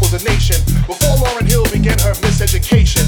was a nation. Before Lauryn Hill began her miseducation,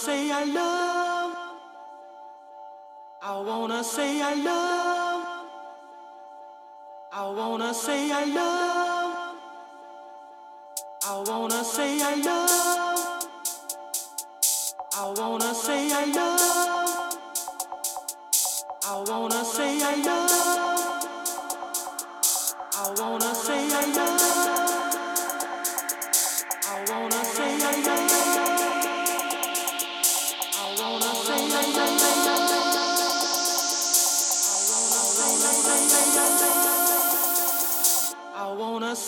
say I love. I wanna say I love. I wanna say I love. I wanna say I love. I wanna say I love. I wanna say I love. I wanna say I love.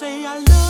say I love you.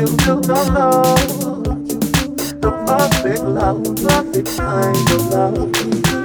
you do not love, the perfect love, perfect kind of love.